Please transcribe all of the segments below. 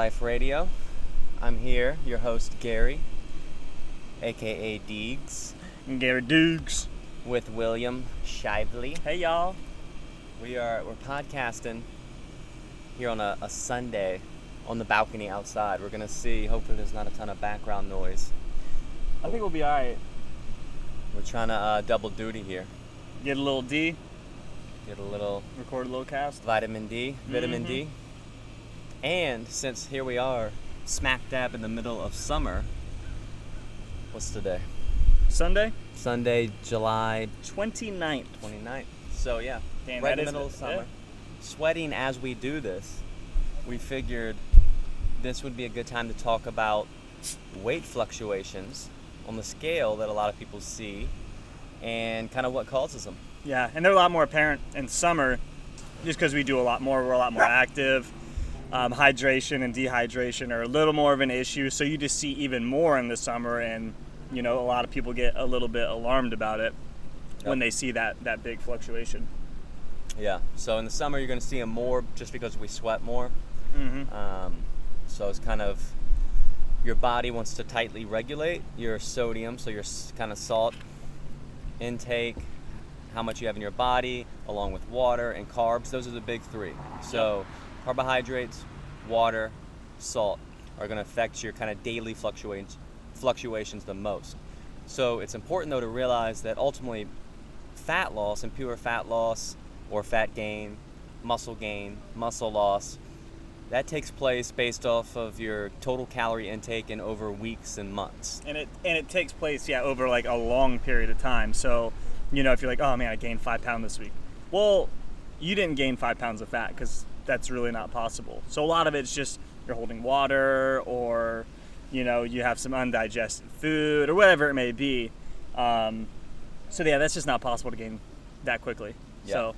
Life Radio. I'm here, your host Gary, aka Deegs, Gary Dukes. with William Shively. Hey y'all. We are we're podcasting here on a, a Sunday on the balcony outside. We're gonna see. Hopefully, there's not a ton of background noise. I think we'll be alright. We're trying to uh, double duty here. Get a little D, Get a little record a little cast. vitamin D, vitamin D. And since here we are, smack dab in the middle of summer. What's today? Sunday, Sunday, July 29th. 29th. So yeah, Damn, right in the middle of summer. yeah. Sweating as we do this, we figured this would be a good time to talk about weight fluctuations on the scale that a lot of people see and kind of what causes them. Yeah, and they're a lot more apparent in summer just because we do a lot more. We're a lot more active. Um, hydration and dehydration are a little more of an issue. So you just see even more in the summer, and you know, a lot of people get a little bit alarmed about it when they see that, that big fluctuation. Yeah. So in the summer, you're going to see them more just because we sweat more. Mm-hmm. Um, so it's kind of your body wants to tightly regulate your sodium, so your kind of salt intake, how much you have in your body, along with water and carbs. Those are the big three. So carbohydrates, water, salt are going to affect your kind of daily fluctuations fluctuations the most. So it's important though to realize that ultimately fat loss and pure fat loss or fat gain, muscle gain, muscle loss, that takes place based off of your total calorie intake in over weeks and months. and it and it takes place yeah over like a long period of time so you know if you're like oh man i gained five pounds this week well you didn't gain five pounds of fat because that's really not possible so a lot of it's just you're holding water or you know you have some undigested food or whatever it may be um, so yeah that's just not possible to gain that quickly Yeah. so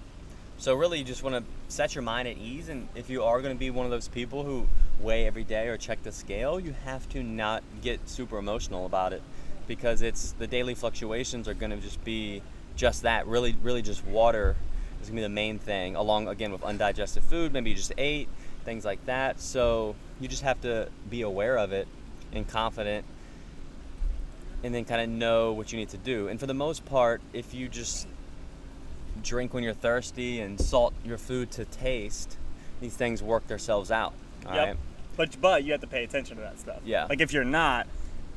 So really, you just want to set your mind at ease, and if you are going to be one of those people who weigh every day or check the scale, you have to not get super emotional about it, because it's the daily fluctuations are going to just be just that. Really, really, just water is to be the main thing, along again with undigested food. Maybe you just ate things like that. So you just have to be aware of it and confident and then kind of know what you need to do. And for the most part, if you just drink when you're thirsty and salt your food to taste, these things work themselves out. All right. Yep. But but you have to pay attention to that stuff. Yeah. Like if you're not,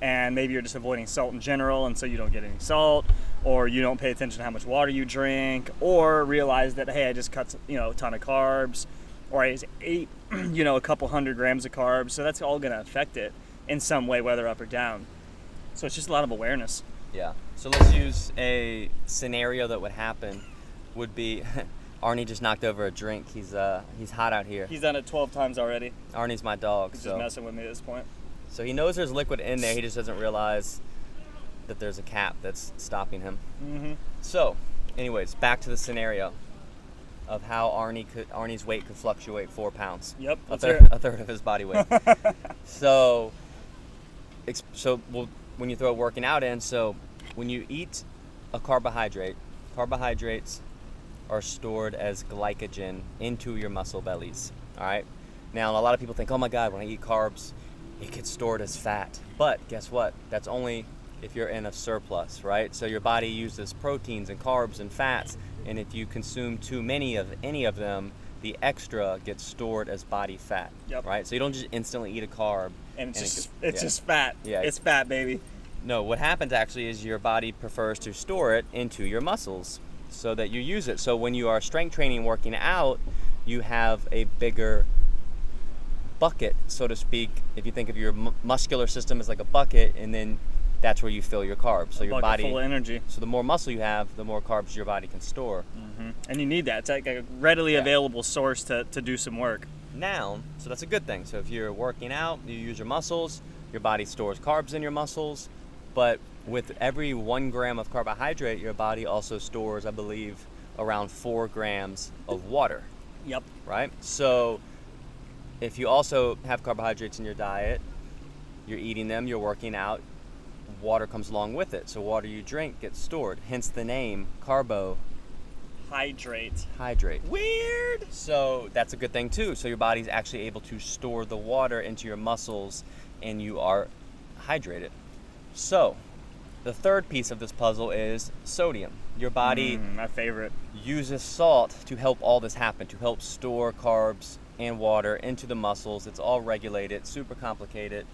and maybe you're just avoiding salt in general, and so you don't get any salt, or you don't pay attention to how much water you drink, or realize that hey, I just cut you know a ton of carbs, or I just ate you know a couple hundred grams of carbs. So that's all gonna affect it in some way, whether up or down. So it's just a lot of awareness. Yeah. So let's use a scenario that would happen. Would be Arnie just knocked over a drink. He's uh he's hot out here. He's done it 12 times already. Arnie's my dog, He's so just messing with me at this point. so he knows there's liquid in there. He just doesn't realize that there's a cap that's stopping him. Mm-hmm. So, anyways, back to the scenario of how Arnie could Arnie's weight could fluctuate four pounds. Yep. a third, a third of his body weight. so, so well, when you throw working out in, so when you eat a carbohydrate, carbohydrates are stored as glycogen into your muscle bellies. All right. Now, a lot of people think, oh my God, when I eat carbs, it gets stored as fat. But guess what? That's only if you're in a surplus, right? So your body uses proteins and carbs and fats, and if you consume too many of any of them, the extra gets stored as body fat. Yep. Right. So you don't just instantly eat a carb. And it's it just gets- it's yeah. just fat. Yeah. It's fat, baby. No, what happens actually is your body prefers to store it into your muscles so that you use it. So when you are strength training working out, you have a bigger bucket, so to speak. If you think of your mu- muscular system as like a bucket, and then that's where you fill your carbs. So your body. full of energy. So the more muscle you have, the more carbs your body can store. Mm-hmm. and you need that. It's like a readily Yeah. available source to, to do some work. Now, so that's a good thing. So if you're working out, you use your muscles, your body stores carbs in your muscles, but with every one gram of carbohydrate, your body also stores, I believe, around four grams of water, Yep. right? So if you also have carbohydrates in your diet, you're eating them, you're working out, water comes along with it. So water you drink gets stored, hence the name carbohydrate. Hydrate. Hydrate. Weird. So that's a good thing too. So your body's actually able to store the water into your muscles and you are hydrated. So the third piece of this puzzle is sodium. Your body Mm, my favorite. uses salt to help all this happen, to help store carbs and water into the muscles. It's all regulated, super complicated.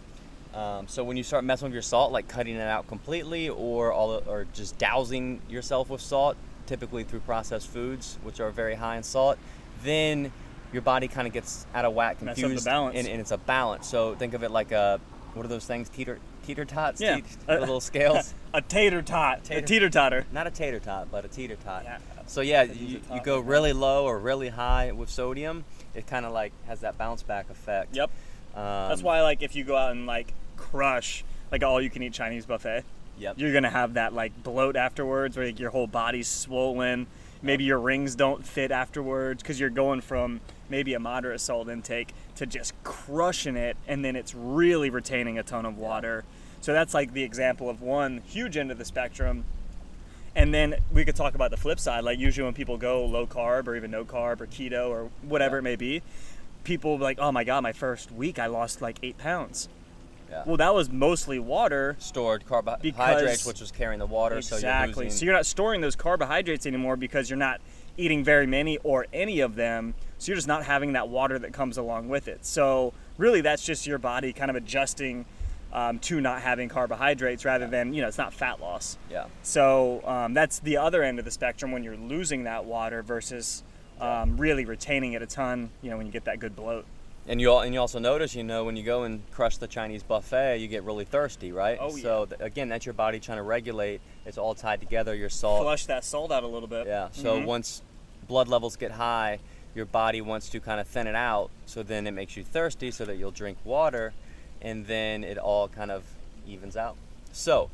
Um, so when you start messing with your salt, like cutting it out completely, or all, or just dousing yourself with salt, typically through processed foods, which are very high in salt, then your body kind of gets out of whack, Mess up the confused, balance. And, and it's a balance. So think of it like a what are those things? Teeter teeter tots, Yeah. Teet- the little scales. A tater tot. A teeter totter. Not a tater tot, but a teeter tot. Yeah. So yeah, I could use you, you go really low or really high with sodium. It kind of like has that bounce back effect. Yep. Um, That's why, like, if you go out and like crush like all you can eat Chinese buffet, Yep. you're gonna have that like bloat afterwards, where like, your whole body's swollen. Maybe your rings don't fit afterwards because you're going from maybe a moderate salt intake to just crushing it, and then it's really retaining a ton of water. So that's like the example of one huge end of the spectrum. And then we could talk about the flip side. Like usually when people go low carb or even no carb or keto or whatever it may be, people like, "Oh my god, my first week I lost like eight pounds." Yeah. Well, that was mostly water. stored carbohydrates, which was carrying the water. So you're exactly. So you're not storing those carbohydrates anymore because you're not eating very many or any of them. So you're just not having that water that comes along with it. So really, that's just your body kind of adjusting um, to not having carbohydrates rather than you know it's not fat loss. yeah. So um, that's the other end of the spectrum when you're losing that water versus um, really retaining it a ton. You know when you get that good bloat. And you al- and you also notice, you know, when you go and crush the Chinese buffet, you get really thirsty, right? Oh, yeah. So th- again, that's your body trying to regulate. It's all tied together. Your salt. Flush that salt out a little bit. Yeah. So Mhm. once blood levels get high, your body wants to kind of thin it out. So then it makes you thirsty, so that you'll drink water, and then it all kind of evens out. So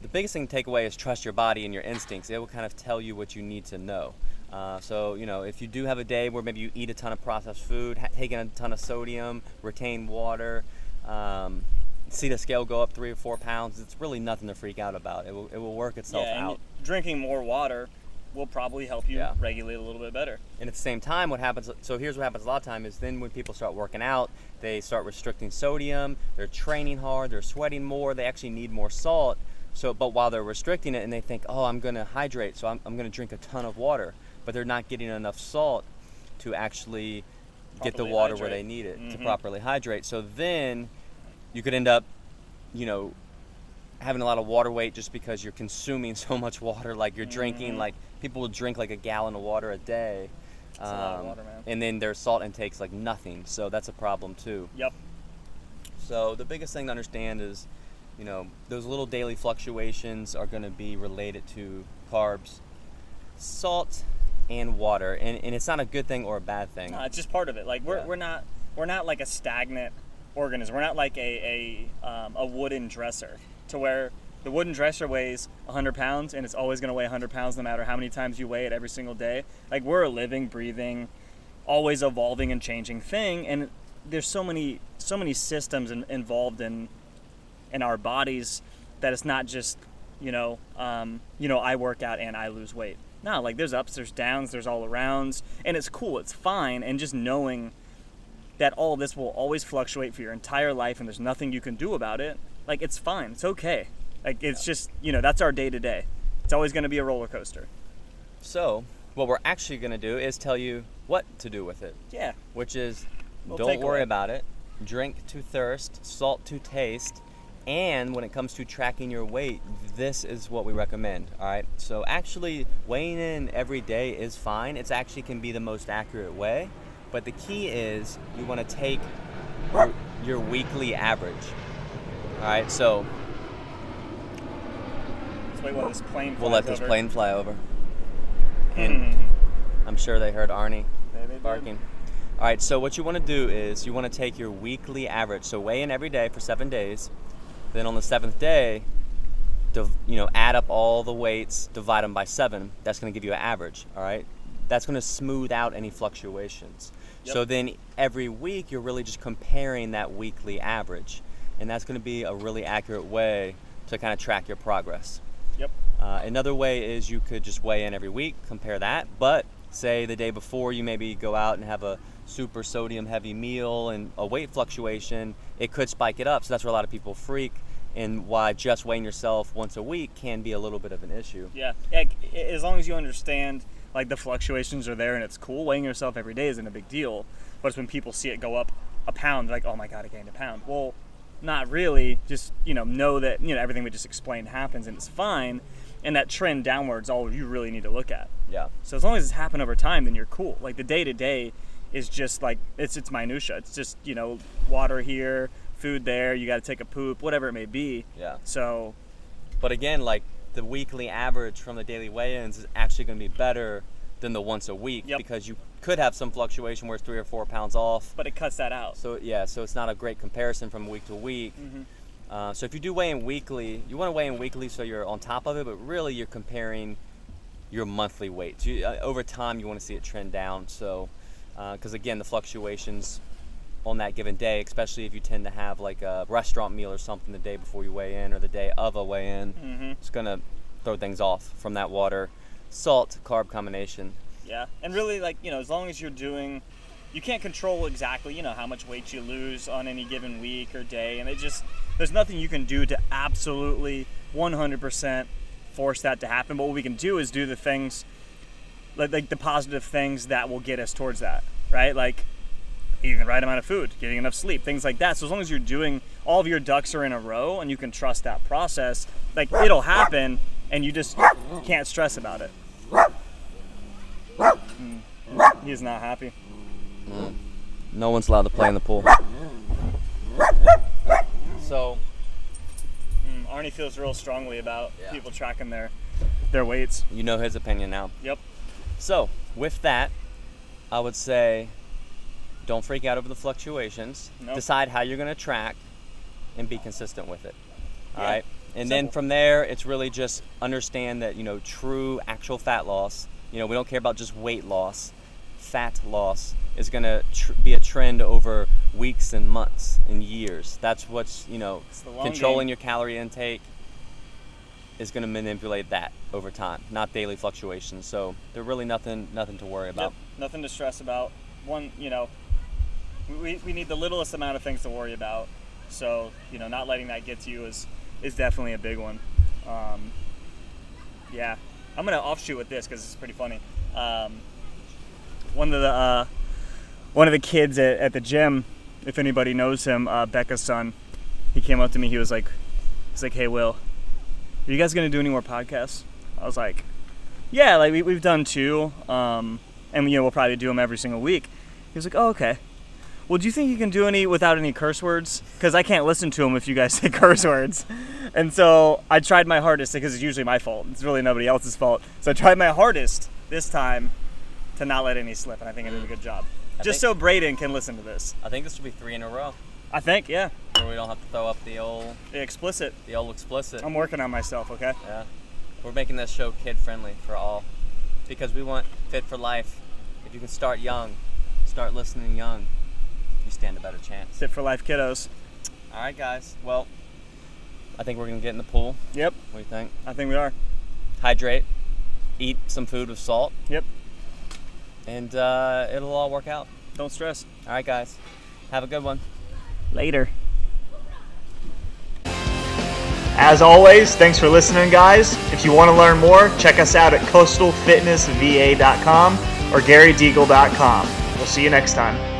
the biggest thing to take away is trust your body and your instincts. It will kind of tell you what you need to know. Uh, so you know, if you do have a day where maybe you eat a ton of processed food, ha- taking a ton of sodium, retain water. Um, See the scale go up three or four pounds. It's really nothing to freak out about. It will, it will work itself yeah, out. drinking more water will probably help you Yeah. regulate a little bit better. And at the same time, what happens? So here's what happens a lot of time is then when people start working out, they start restricting sodium. They're training hard. They're sweating more. They actually need more salt. So, but while they're restricting it, and they think, oh, I'm gonna hydrate, so I'm, I'm gonna drink a ton of water, but they're not getting enough salt to actually get the Properly water where they need it to Mhm. properly hydrate. So then you could end up, you know, having a lot of water weight just because you're consuming so much water. Like you're drinking, Mhm. like people will drink like a gallon of water a day. That's a Um, water. And then their salt intake's like nothing, so that's a problem too. Yep. So the biggest thing to understand is, you know, those little daily fluctuations are going to be related to carbs, salt, and water, and, and it's not a good thing or a bad thing. No, it's just part of it. Like we're, Yeah. we're not we're not like a stagnant organism. We're not like a a, um, a wooden dresser to where the wooden dresser weighs 100 pounds and it's always going to weigh 100 pounds no matter how many times you weigh it every single day. Like we're a living, breathing, always evolving and changing thing, and there's so many so many systems in, involved in in our bodies that it's not just you know um, you know I work out and I lose weight. No, like there's ups, there's downs, there's all arounds, and it's cool, it's fine, and just knowing that all of this will always fluctuate for your entire life and there's nothing you can do about it, like it's fine, it's okay. Like it's just you know that's our day to day. It's always going to be a roller coaster. So what we're actually going to do is tell you what to do with it, Yeah, which is Little don't worry takeaway. about it, drink to thirst, salt to taste, and when it comes to tracking your weight, this is what we recommend. All right. So actually, weighing in every day is fine. It's actually can be the most accurate way, but the key is you want to take your, your weekly average. All right. So wait while this plane. we'll let this over. plane fly over, and Hmm. I'm sure they heard Arnie they did. barking. All right, so what you want to do is you want to take your weekly average. So weigh in every day for seven days. Then on the seventh day, div- you know, add up all the weights, divide them by seven. That's going to give you an average. All right, that's going to smooth out any fluctuations. So then every week you're really just comparing that weekly average, and that's going to be a really accurate way to kind of track your progress. Yep. Uh, another way is you could just weigh in every week, compare that. But say the day before you maybe go out and have a super sodium heavy meal and a weight fluctuation, it could spike it up. So that's where a lot of people freak and why just weighing yourself once a week can be a little bit of an issue. Yeah. As long as you understand like the fluctuations are there and it's cool, weighing yourself every day isn't a big deal. But it's when people see it go up a pound, like, oh my god, I gained a pound. Well, not really. Just you know, know that you know everything we just explained happens and it's fine, and that trend downwards all you really need to look at. Yeah. So as long as it's happened over time, then you're cool. Like the day to day is just like it's it's minutia. It's just you know water here, food there. You got to take a poop, whatever it may be. Yeah. So. But again, like the weekly average from the daily weigh-ins is actually going to be better than the once a week Yep. because you could have some fluctuation where it's three or four pounds off. But it cuts that out. So yeah, so it's not a great comparison from week to week. Mm-hmm. Uh, so if you do weigh in weekly, you want to weigh in weekly so you're on top of it, but really you're comparing your monthly weights. You, uh, over time, you want to see it trend down. So because again, the fluctuations on that given day, especially if you tend to have like a restaurant meal or something the day before you weigh in or the day of a weigh in, Mm-hmm. it's gonna throw things off from that water salt carb combination. Yeah, and really, like you know, as long as you're doing, you can't control exactly, you know, how much weight you lose on any given week or day, and it just there's nothing you can do to absolutely 100% force that to happen. But what we can do is do the things, like, like the positive things that will get us towards that, right? Like eating the right amount of food, getting enough sleep, things like that. So as long as you're doing all of your ducks are in a row and you can trust that process, like it'll happen, and you just can't stress about it. Mm. He's not happy. No one's allowed to play in the pool. So Mm, Arnie feels real strongly about Yeah. people tracking their their weights. you know his opinion now. Yep. So, with that, I would say don't freak out over the fluctuations. Nope. Decide how you're going to track and be consistent with it. All Yeah. right? And then from there, it's really just understand that, you know, true actual fat loss, you know, we don't care about just weight loss. Fat loss is going to tr- be a trend over weeks and months and years. That's what's, you know, It's the long controlling game. your calorie intake is going to manipulate that over time, not daily fluctuations. So there's really nothing nothing to worry Yep. about. Nothing to stress about. One, you know, we, we need the littlest amount of things to worry about. So, you know, not letting that get to you is is definitely a big one. Um, yeah. I'm going to offshoot with this because it's pretty funny. Um, one of the uh, one of the kids at, at the gym, if anybody knows him, uh, Becca's son, he came up to me. He was like, he's like, hey, Will, are you guys to do any more podcasts? I was like, yeah, like we, we've done two, um, and you know we'll probably do them every single week. He was like, oh okay. Well, do you think you can do any without any curse words? Because I can't listen to them if you guys say curse words. And so I tried my hardest because it's usually my fault. It's really nobody else's fault. So I tried my hardest this time to not let any slip, and I think I did a good job. I Just so Braden can listen to this. I think this will be three in a row I think, yeah, where we don't have to throw up the old explicit. the old explicit. I'm working on myself. Okay. yeah, we're making this show kid friendly for all because we want fit for life. If you can start young, start listening young, you stand a better chance. Fit for life, kiddos. All right, guys. Well, I think we're gonna get in the pool. Yep, What do you think? I think we are. Hydrate, eat some food with salt, Yep. And uh, it'll all work out. Don't stress. All right, guys. Have a good one. Later. As always, thanks for listening, guys. If you want to learn more, check us out at coastalfitnessva.com or garydeagle.com. We'll see you next time.